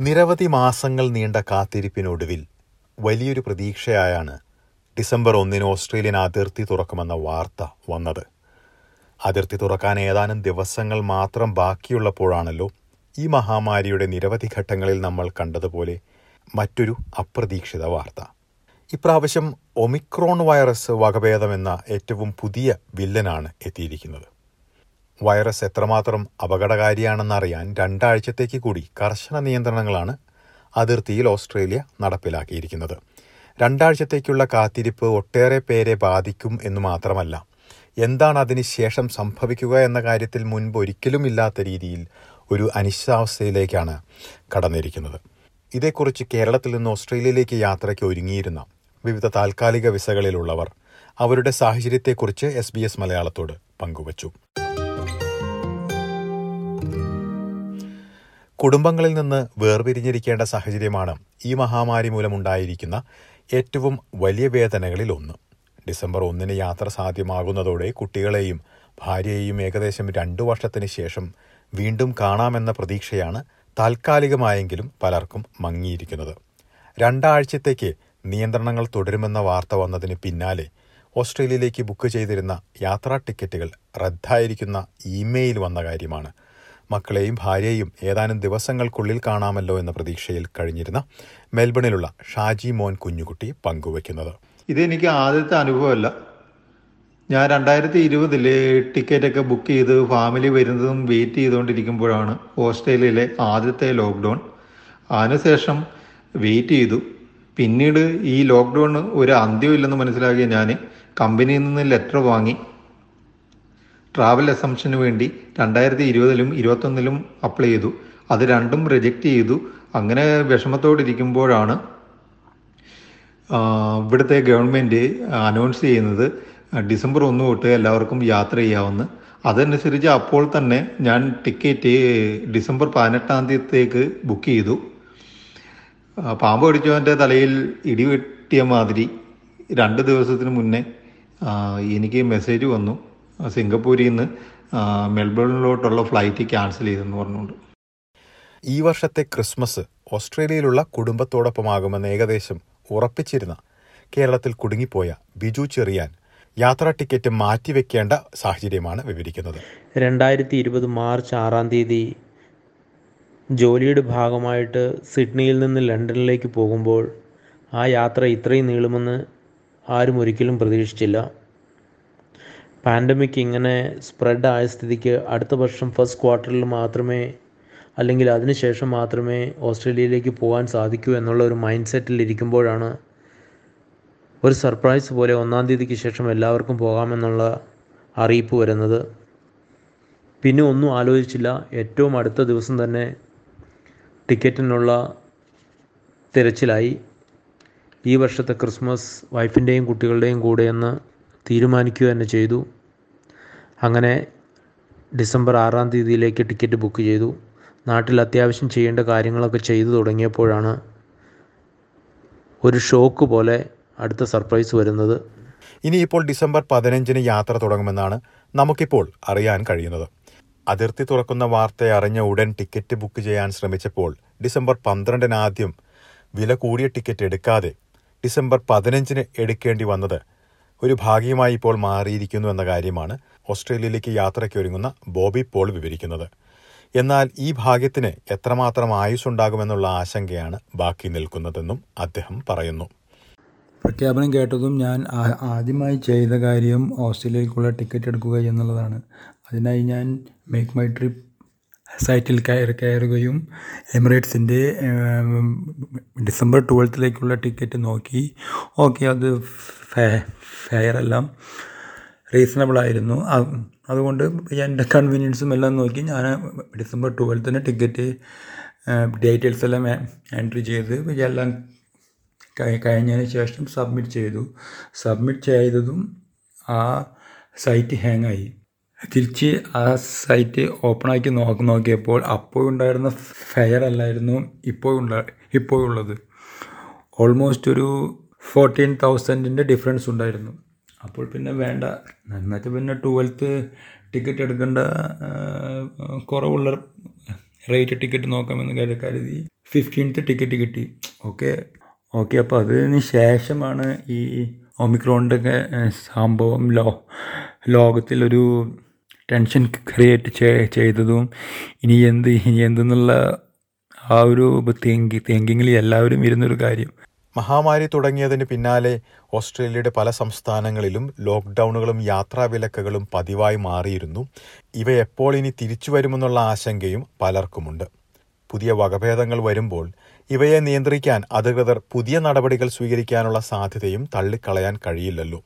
നിരവധി മാസങ്ങൾ നീണ്ട കാത്തിരിപ്പിനൊടുവിൽ വലിയൊരു പ്രതീക്ഷയായാണ് ഡിസംബർ ഒന്നിന് ഓസ്ട്രേലിയൻ അതിർത്തി തുറക്കുമെന്ന വാർത്ത വന്നത്. അതിർത്തി തുറക്കാൻ ഏതാനും ദിവസങ്ങൾ മാത്രം ബാക്കിയുള്ളപ്പോഴാണല്ലോ ഈ മഹാമാരിയുടെ നിരവധി ഘട്ടങ്ങളിൽ നമ്മൾ കണ്ടതുപോലെ മറ്റൊരു അപ്രതീക്ഷിത വാർത്ത. ഇപ്രാവശ്യം ഒമിക്രോൺ വൈറസ് വകഭേദമെന്ന ഏറ്റവും പുതിയ വില്ലനാണ് എത്തിയിരിക്കുന്നത്. വൈറസ് എത്രമാത്രം അപകടകാരിയാണെന്നറിയാൻ രണ്ടാഴ്ചത്തേക്ക് കൂടി കർശന നിയന്ത്രണങ്ങളാണ് അതിർത്തിയിൽ ഓസ്ട്രേലിയ നടപ്പിലാക്കിയിരിക്കുന്നത്. രണ്ടാഴ്ചത്തേക്കുള്ള കാത്തിരിപ്പ് ഒട്ടേറെ പേരെ ബാധിക്കും എന്ന് മാത്രമല്ല എന്താണ് അതിന് ശേഷം സംഭവിക്കുക എന്ന കാര്യത്തിൽ മുൻപ് ഒരിക്കലും ഇല്ലാത്ത രീതിയിൽ ഒരു അനിശ്ചിതാവസ്ഥയിലേക്കാണ് കടന്നിരിക്കുന്നത്. ഇതേക്കുറിച്ച് കേരളത്തിൽ നിന്ന് ഓസ്ട്രേലിയയിലേക്ക് യാത്രയ്ക്ക് ഒരുങ്ങിയിരുന്ന വിവിധ താൽക്കാലിക വിസകളിലുള്ളവർ അവരുടെ സാഹചര്യത്തെക്കുറിച്ച് എസ് ബി എസ് മലയാളത്തോട് പങ്കുവച്ചു. കുടുംബങ്ങളിൽ നിന്ന് വേർപിരിഞ്ഞിരിക്കേണ്ട സാഹചര്യമാണ് ഈ മഹാമാരി മൂലമുണ്ടായിരിക്കുന്ന ഏറ്റവും വലിയ വേദനകളിൽ ഒന്ന്. ഡിസംബർ ഒന്നിന് യാത്ര സാധ്യമാകുന്നതോടെ കുട്ടികളെയും ഭാര്യയെയും ഏകദേശം രണ്ടു വർഷത്തിന് ശേഷം വീണ്ടും കാണാമെന്ന പ്രതീക്ഷയാണ് താൽക്കാലികമായെങ്കിലും പലർക്കും മങ്ങിയിരിക്കുന്നത്. രണ്ടാഴ്ചത്തേക്ക് നിയന്ത്രണങ്ങൾ തുടരുമെന്ന വാർത്ത വന്നതിന് പിന്നാലെ ഓസ്ട്രേലിയയിലേക്ക് ബുക്ക് ചെയ്തിരുന്ന യാത്രാ ടിക്കറ്റുകൾ റദ്ദായിരിക്കുന്ന ഇമെയിൽ വന്ന കാര്യമാണ്. മക്കളെയും ഭാര്യയെയും ഏതാനും ദിവസങ്ങൾക്കുള്ളിൽ കാണാമല്ലോ എന്ന പ്രതീക്ഷയിൽ കഴിഞ്ഞിരുന്ന മെൽബണിലുള്ള ഷാജി മോൻ കുഞ്ഞുകുട്ടി പങ്കുവയ്ക്കുന്നത്. ഇതെനിക്ക് ആദ്യത്തെ അനുഭവമല്ല. ഞാൻ രണ്ടായിരത്തി ഇരുപതിൽ ടിക്കറ്റൊക്കെ ബുക്ക് ചെയ്ത് ഫാമിലി വരുന്നതും വെയിറ്റ് ചെയ്തുകൊണ്ടിരിക്കുമ്പോഴാണ് ഓസ്ട്രേലിയയിലെ ആദ്യത്തെ ലോക്ക്ഡൗൺ. അതിനുശേഷം വെയിറ്റ് ചെയ്തു. പിന്നീട് ഈ ലോക്ക്ഡൗൺ ഒരു അന്ത്യമില്ലെന്ന് മനസ്സിലാക്കിയ ഞാൻ കമ്പനിയിൽ നിന്ന് ലെറ്റർ വാങ്ങി ട്രാവൽ അസംഷന് വേണ്ടി രണ്ടായിരത്തി ഇരുപതിലും ഇരുപത്തൊന്നിലും അപ്ലൈ ചെയ്തു. അത് രണ്ടും റിജക്റ്റ് ചെയ്തു. അങ്ങനെ വിഷമത്തോടിരിക്കുമ്പോഴാണ് ഇവിടുത്തെ ഗവൺമെന്റ് അനൗൺസ് ചെയ്യുന്നത് ഡിസംബർ ഒന്ന് തൊട്ട് എല്ലാവർക്കും യാത്ര ചെയ്യാവുന്ന. അതനുസരിച്ച് അപ്പോൾ തന്നെ ഞാൻ ടിക്കറ്റ് ഡിസംബർ പതിനെട്ടാം തീയതിത്തേക്ക് ബുക്ക് ചെയ്തു. പാമ്പ് കടിച്ചവന്റെ തലയിൽ ഇടിവെട്ടിയ മാതിരി രണ്ട് ദിവസത്തിന് മുന്നേ എനിക്ക് മെസ്സേജ് വന്നു. സിംഗപ്പൂരിൽ നിന്ന് മെൽബണിലോട്ടുള്ള ഫ്ലൈറ്റ് ക്യാൻസൽ ചെയ്തെന്ന് പറഞ്ഞുകൊണ്ട്. ഈ വർഷത്തെ ക്രിസ്മസ് ഓസ്ട്രേലിയയിലുള്ള കുടുംബത്തോടൊപ്പമാകുമെന്ന് ഏകദേശം ഉറപ്പിച്ചിരുന്ന കേരളത്തിൽ കുടുങ്ങിപ്പോയ ബിജു ചെറിയാൻ യാത്രാ ടിക്കറ്റ് മാറ്റിവെക്കേണ്ട സാഹചര്യമാണ് വിവരിക്കുന്നത്. രണ്ടായിരത്തി ഇരുപത് മാർച്ച് ആറാം തീയതി ജോലിയുടെ ഭാഗമായിട്ട് സിഡ്നിയിൽ നിന്ന് ലണ്ടനിലേക്ക് പോകുമ്പോൾ ആ യാത്ര ഇത്രയും നീളുമെന്ന് ആരും ഒരിക്കലും പ്രതീക്ഷിച്ചില്ല. പാൻഡമിക് ഇങ്ങനെ സ്പ്രെഡ് ആയ സ്ഥിതിക്ക് അടുത്ത വർഷം ഫസ്റ്റ് ക്വാർട്ടറിൽ മാത്രമേ അല്ലെങ്കിൽ അതിനുശേഷം മാത്രമേ ഓസ്ട്രേലിയയിലേക്ക് പോകാൻ സാധിക്കൂ എന്നുള്ള ഒരു മൈൻഡ് സെറ്റിൽ ഇരിക്കുമ്പോഴാണ് ഒരു സർപ്രൈസ് പോലെ ഒന്നാം തീയതിക്ക് ശേഷം എല്ലാവർക്കും പോകാമെന്നുള്ള അറിയിപ്പ് വരുന്നത്. പിന്നെ ഒന്നും ആലോചിച്ചില്ല. ഏറ്റവും അടുത്ത ദിവസം തന്നെ ടിക്കറ്റിനുള്ള തിരച്ചിലായി. ഈ വർഷത്തെ ക്രിസ്മസ് വൈഫിന്റെയും കുട്ടികളുടെയും കൂടെയെന്ന് തീരുമാനിക്കുക തന്നെ ചെയ്തു. അങ്ങനെ ഡിസംബർ ആറാം തീയതിയിലേക്ക് ടിക്കറ്റ് ബുക്ക് ചെയ്തു. നാട്ടിൽ അത്യാവശ്യം ചെയ്യേണ്ട കാര്യങ്ങളൊക്കെ ചെയ്തു തുടങ്ങിയപ്പോഴാണ് ഒരു ഷോക്ക് പോലെ അടുത്ത സർപ്രൈസ് വരുന്നത്. ഇനിയിപ്പോൾ ഡിസംബർ പതിനഞ്ചിന് യാത്ര തുടങ്ങുമെന്നാണ് നമുക്കിപ്പോൾ അറിയാൻ കഴിയുന്നത്. അതിർത്തി തുറക്കുന്ന വാർത്ത അറിഞ്ഞ ഉടൻ ടിക്കറ്റ് ബുക്ക് ചെയ്യാൻ ശ്രമിച്ചപ്പോൾ ഡിസംബർ പന്ത്രണ്ടിന് ആദ്യം വില കൂടിയ ടിക്കറ്റ് എടുക്കാതെ ഡിസംബർ പതിനഞ്ചിന് എടുക്കേണ്ടി വന്നത് ഒരു ഭാഗ്യമായി ഇപ്പോൾ മാറിയിരിക്കുന്നു എന്ന കാര്യമാണ് ഓസ്ട്രേലിയയിലേക്ക് യാത്രയ്ക്ക് ഒരുങ്ങുന്ന ബോബി പോൾ വിവരിക്കുന്നത്. എന്നാൽ ഈ ഭാഗ്യത്തിന് എത്രമാത്രം ആയുസ്സുണ്ടാകുമെന്നുള്ള ആശങ്കയാണ് ബാക്കി നിൽക്കുന്നതെന്നും അദ്ദേഹം പറയുന്നു. പ്രഖ്യാപനം കേട്ടതും ഞാൻ ആദ്യമായി ചെയ്ത കാര്യം ഓസ്ട്രേലിയയിലേക്കുള്ള ടിക്കറ്റ് എടുക്കുക എന്നുള്ളതാണ്. അതിനായി ഞാൻ മേക്ക് മൈ ട്രിപ്പ് സൈറ്റിൽ കയറി കയറുകയും എമിറേറ്റ്സിന്റെ ഡിസംബർ ട്വൽത്തിലേക്കുള്ള ടിക്കറ്റ് നോക്കി. ഓക്കെ അത് ഫെയർ എല്ലാം റീസണബിൾ ആയിരുന്നു അതുകൊണ്ട് എന്റെ കൺവീനിയൻസും എല്ലാം നോക്കി ഞാൻ ഡിസംബർ ട്വൽത്തിന് ടിക്കറ്റ് ഡീറ്റെയിൽസ് എല്ലാം എൻട്രി ചെയ്ത് എല്ലാം കഴിഞ്ഞതിന് ശേഷം സബ്മിറ്റ് ചെയ്തു. സബ്മിറ്റ് ചെയ്തതും ആ സൈറ്റ് ഹാങ്ങായി. തിരിച്ച് ആ സൈറ്റ് ഓപ്പണാക്കി നോക്കി നോക്കിയപ്പോൾ അപ്പോഴുണ്ടായിരുന്ന ഫെയർ അല്ലായിരുന്നു ഇപ്പോഴുള്ള ഇപ്പോഴുള്ളത് ഓൾമോസ്റ്റ് ഒരു ഫോർട്ടീൻ തൗസൻഡിന്റെ ഡിഫറൻസ് ഉണ്ടായിരുന്നു. അപ്പോൾ പിന്നെ വേണ്ട. എന്നുവെച്ചാൽ പിന്നെ ട്വൽത്ത് ടിക്കറ്റ് എടുക്കേണ്ട കുറവുള്ള റേറ്റ് ടിക്കറ്റ് നോക്കാമെന്ന് കരുതി കരുതി ഫിഫ്റ്റീൻത്ത് ടിക്കറ്റ് കിട്ടി. ഓക്കെ. ഓക്കെ അപ്പോൾ അതിന് ശേഷമാണ് ഈ ഒമിക്രോണിന്റെ സംഭവം ലോ ലോകത്തിലൊരു ടെൻഷൻ ക്രിയേറ്റ് ചെയ്തതും ഇനി എന്ത് ഇനി എന്തെന്നുള്ള ആ ഒരു തിങ്കി തിങ്കിങ്ങിൽ എല്ലാവരും ഇരുന്നൊരു കാര്യം. മഹാമാരി തുടങ്ങിയതിന് പിന്നാലെ ഓസ്ട്രേലിയയുടെ പല സംസ്ഥാനങ്ങളിലും യാത്രാ യാത്രാവിലക്കുകളും പതിവായി മാറിയിരുന്നു. ഇവ എപ്പോൾ ഇനി തിരിച്ചു വരുമെന്നുള്ള ആശങ്കയും പലർക്കുമുണ്ട്. പുതിയ വകഭേദങ്ങൾ വരുമ്പോൾ ഇവയെ നിയന്ത്രിക്കാൻ അധികൃതർ പുതിയ നടപടികൾ സ്വീകരിക്കാനുള്ള സാധ്യതയും തള്ളിക്കളയാൻ കഴിയില്ലല്ലോ.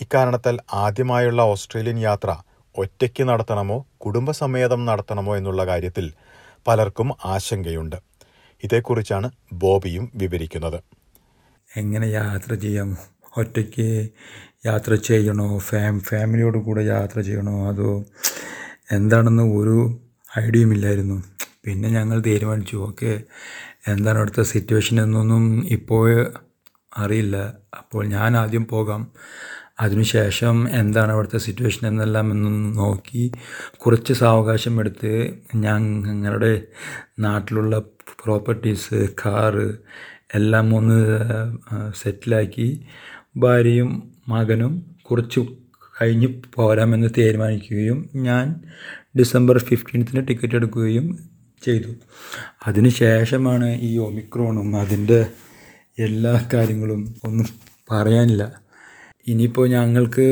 ഇക്കാരണത്താൽ ആദ്യമായുള്ള ഓസ്ട്രേലിയൻ യാത്ര ഒറ്റയ്ക്ക് നടത്തണമോ കുടുംബസമേതം നടത്തണമോ എന്നുള്ള കാര്യത്തിൽ പലർക്കും ആശങ്കയുണ്ട്. ഇതേക്കുറിച്ചാണ് ബോബിയും വിവരിക്കുന്നത്. എങ്ങനെ യാത്ര ചെയ്യാം? ഒറ്റയ്ക്ക് യാത്ര ചെയ്യണോ? ഫാം ഫാമിലിയോട് കൂടെ യാത്ര ചെയ്യണോ? അതോ എന്താണെന്ന് ഒരു ഐഡിയയും ഇല്ലായിരുന്നു. പിന്നെ ഞങ്ങൾ തീരുമാനിച്ചു ഓക്കെ എന്താണ് അവിടുത്തെ സിറ്റുവേഷൻ എന്നൊന്നും ഇപ്പോൾ അറിയില്ല. അപ്പോൾ ഞാൻ ആദ്യം പോകാം. അതിനുശേഷം എന്താണ് അവിടുത്തെ സിറ്റുവേഷൻ എന്നെല്ലാം ഒന്ന് നോക്കി. കുറച്ച് സാവകാശം എടുത്ത് ഞങ്ങളുടെ നാട്ടിലുള്ള പ്രോപ്പർട്ടീസ് കാറ് എല്ലാം ഒന്ന് സെറ്റിലാക്കി ഭാര്യയും മകനും കുറച്ച് കഴിഞ്ഞ് പോരാമെന്ന് തീരുമാനിക്കുകയും ഞാൻ ഡിസംബർ ഫിഫ്റ്റീൻത്തിന് ടിക്കറ്റ് എടുക്കുകയും ചെയ്തു. അതിനുശേഷമാണ് ഈ ഒമിക്രോണും അതിന്റെ എല്ലാ കാര്യങ്ങളും ഒന്നും പറയാനില്ല. ഇനിയിപ്പോൾ ഞങ്ങൾക്ക്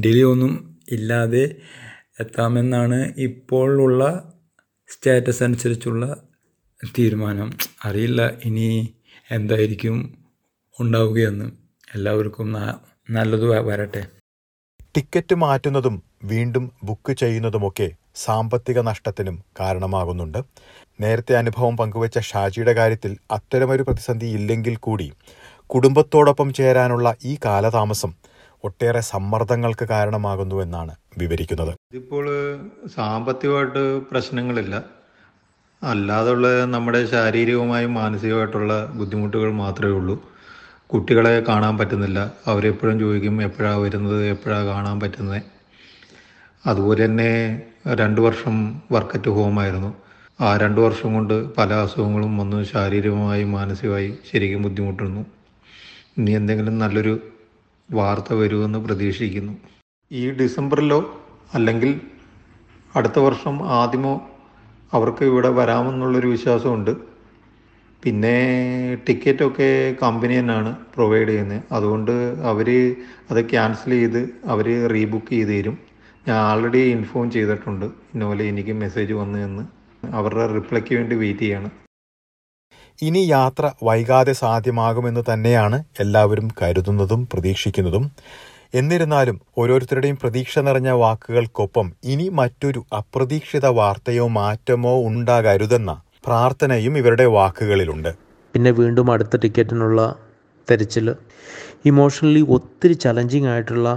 ഡിലേ ഒന്നും ഇല്ലാതെ എത്താമെന്നാണ് ഇപ്പോഴുള്ള സ്റ്റാറ്റസ് അനുസരിച്ചുള്ള തീരുമാനം. അറിയില്ല ഇനി എന്തായിരിക്കും ഉണ്ടാവുകയെന്ന്. എല്ലാവർക്കും നല്ലത് വരട്ടെ. ടിക്കറ്റ് മാറ്റുന്നതും വീണ്ടും ബുക്ക് ചെയ്യുന്നതുമൊക്കെ സാമ്പത്തിക നഷ്ടത്തിനും കാരണമാകുന്നുണ്ട്. നേരത്തെ അനുഭവം പങ്കുവച്ച ഷാജിയുടെ കാര്യത്തിൽ അത്തരമൊരു പ്രതിസന്ധി ഇല്ലെങ്കിൽ കൂടി കുടുംബത്തോടൊപ്പം ചേരാനുള്ള ഈ കാലതാമസം ഒട്ടേറെ സമ്മർദ്ദങ്ങൾക്ക് കാരണമാകുന്നുവെന്നാണ് വിവരിക്കുന്നത്. ഇതിപ്പോൾ സാമ്പത്തികമായിട്ട് പ്രശ്നങ്ങളില്ല. അല്ലാതുള്ള നമ്മുടെ ശാരീരികമായും മാനസികമായിട്ടുള്ള ബുദ്ധിമുട്ടുകൾ മാത്രമേ ഉള്ളൂ. കുട്ടികളെ കാണാൻ പറ്റുന്നില്ല. അവരെപ്പോഴും ചോദിക്കും എപ്പോഴാണ് വരുന്നത്? എപ്പോഴാണ് കാണാൻ പറ്റുന്നത്? അതുപോലെ തന്നെ രണ്ട് വർഷം വർക്ക് അറ്റ് ഹോം ആയിരുന്നു. ആ രണ്ട് വർഷം കൊണ്ട് പല അസുഖങ്ങളും വന്ന്. ശാരീരികമായി മാനസികമായി ശരിക്കും ബുദ്ധിമുട്ടുന്നു. ഇനി എന്തെങ്കിലും നല്ലൊരു വാർത്ത വരുമെന്ന് പ്രതീക്ഷിക്കുന്നു. ഈ ഡിസംബറിലോ അല്ലെങ്കിൽ അടുത്ത വർഷം ആദ്യമോ അവർക്ക് ഇവിടെ വരാമെന്നുള്ളൊരു വിശ്വാസമുണ്ട്. പിന്നെ ടിക്കറ്റൊക്കെ കമ്പനി തന്നെയാണ് പ്രൊവൈഡ് ചെയ്യുന്നത്. അതുകൊണ്ട് അവർ അത് ക്യാൻസൽ ചെയ്ത് അവർ റീബുക്ക് ചെയ്ത് തരും. ഞാൻ ആൾറെഡി ഇൻഫോം ചെയ്തിട്ടുണ്ട്. ഇന്നപോലെ എനിക്ക് മെസ്സേജ് വന്നു എന്ന് അവരുടെ റിപ്ലൈക്ക് വേണ്ടി വെയിറ്റ് ചെയ്യാണ്. ഇനി യാത്ര വൈകാതെ സാധ്യമാകുമെന്ന് തന്നെയാണ് എല്ലാവരും കരുതുന്നതും പ്രതീക്ഷിക്കുന്നതും. എന്നിരുന്നാലും ഓരോരുത്തരുടെയും പ്രതീക്ഷ നിറഞ്ഞ വാക്കുകൾക്കൊപ്പം ഇനി മറ്റൊരു അപ്രതീക്ഷിത വാർത്തയോ മാറ്റമോ ഉണ്ടാകരുതെന്ന പ്രാർത്ഥനയും ഇവരുടെ വാക്കുകളിലുണ്ട്. പിന്നെ വീണ്ടും അടുത്ത ടിക്കറ്റിനുള്ള തെരച്ചിൽ. ഇമോഷണലി ഒത്തിരി ചലഞ്ചിങ് ആയിട്ടുള്ള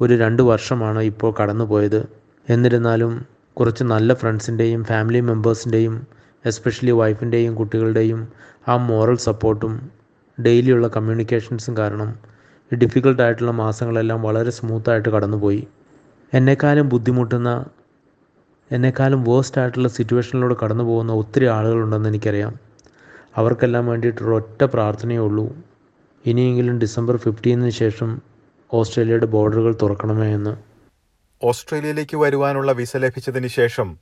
ഒരു രണ്ട് വർഷമാണ് ഇപ്പോൾ കടന്നുപോയത്. എന്നിരുന്നാലും കുറച്ച് നല്ല ഫ്രണ്ട്സിന്റെയും ഫാമിലി മെമ്പേഴ്സിന്റെയും എസ്പെഷ്യലി വൈഫിന്റെയും കുട്ടികളുടെയും ആ മോറൽ സപ്പോർട്ടും ഡെയിലിയുള്ള കമ്മ്യൂണിക്കേഷൻസും കാരണം ഈ ഡിഫിക്കൽട്ടായിട്ടുള്ള മാസങ്ങളെല്ലാം വളരെ സ്മൂത്തായിട്ട് കടന്നുപോയി. എന്നെക്കാളും ബുദ്ധിമുട്ടുന്ന എന്നെക്കാളും വേസ്റ്റ് ആയിട്ടുള്ള സിറ്റുവേഷനിലൂടെ കടന്നു പോകുന്ന ഒത്തിരി ആളുകളുണ്ടെന്ന് എനിക്കറിയാം. അവർക്കെല്ലാം വേണ്ടിയിട്ടൊരു ഒറ്റ പ്രാർത്ഥനയേ ഉള്ളൂ. ഇനിയെങ്കിലും ഡിസംബർ ഫിഫ്റ്റീനിന് ശേഷം ഓസ്ട്രേലിയയുടെ ബോർഡറുകൾ തുറക്കണമേ എന്ന്. ഓസ്ട്രേലിയയിലേക്ക് വരുവാനുള്ള വിസ ലഭിച്ചതിന് ശേഷം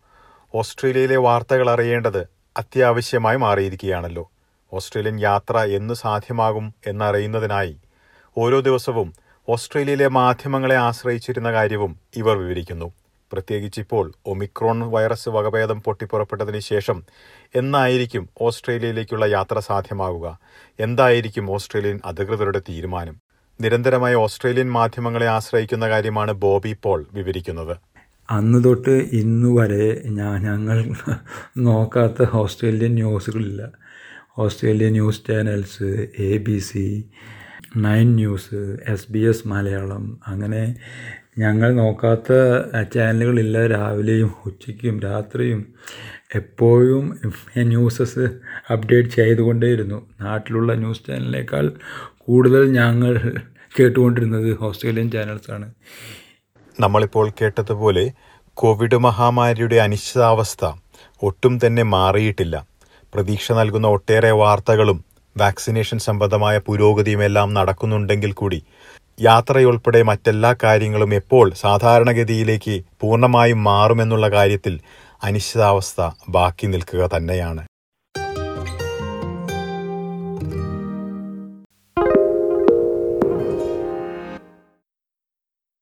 ഓസ്ട്രേലിയയിലെ വാർത്തകൾ അറിയേണ്ടത് അത്യാവശ്യമായി മാറിയിരിക്കുകയാണല്ലോ. ഓസ്ട്രേലിയൻ യാത്ര എന്ന് സാധ്യമാകും എന്നറിയുന്നതിനായി ഓരോ ദിവസവും ഓസ്ട്രേലിയയിലെ മാധ്യമങ്ങളെ ആശ്രയിച്ചിരുന്ന കാര്യവും ഇവർ വിവരിക്കുന്നു. പ്രത്യേകിച്ചിപ്പോൾ ഒമിക്രോൺ വൈറസ് വകഭേദം പൊട്ടിപ്പുറപ്പെട്ടതിന് ശേഷം എന്നായിരിക്കും ഓസ്ട്രേലിയയിലേക്കുള്ള യാത്ര സാധ്യമാകുക. എന്തായിരിക്കും ഓസ്ട്രേലിയൻ അധികൃതരുടെ തീരുമാനം? നിരന്തരമായി ഓസ്ട്രേലിയൻ മാധ്യമങ്ങളെ ആശ്രയിക്കുന്ന കാര്യമാണ് ബോബി പോൾ വിവരിക്കുന്നത്. അന്ന് തൊട്ട് ഇന്ന് വരെ ഞാൻ ഞങ്ങൾ നോക്കാത്ത Australian ന്യൂസുകളില്ല. Australian news channels A B C nine news S B S Malayalam അങ്ങനെ ഞങ്ങൾ നോക്കാത്ത ചാനലുകളില്ല. രാവിലെയും ഉച്ചയ്ക്കും രാത്രിയും എപ്പോഴും ന്യൂസസ് അപ്ഡേറ്റ് ചെയ്തുകൊണ്ടേയിരുന്നു. നാട്ടിലുള്ള ന്യൂസ് ചാനലിനേക്കാൾ കൂടുതൽ ഞങ്ങൾ കേട്ടുകൊണ്ടിരുന്നത് ഓസ്ട്രേലിയൻ ചാനൽസാണ്. നമ്മളിപ്പോൾ കേട്ടതുപോലെ കോവിഡ് മഹാമാരിയുടെ അനിശ്ചിതാവസ്ഥ ഒട്ടും തന്നെ മാറിയിട്ടില്ല. പ്രതീക്ഷ നൽകുന്ന ഒട്ടേറെ വാർത്തകളും വാക്സിനേഷൻ സംബന്ധമായ പുരോഗതിയുമെല്ലാം നടക്കുന്നുണ്ടെങ്കിൽ കൂടി യാത്രയുൾപ്പെടെ മറ്റെല്ലാ കാര്യങ്ങളും എപ്പോൾ സാധാരണഗതിയിലേക്ക് പൂർണമായും മാറുമെന്നുള്ള കാര്യത്തിൽ അനിശ്ചിതാവസ്ഥ ബാക്കി നിൽക്കുക തന്നെയാണ്.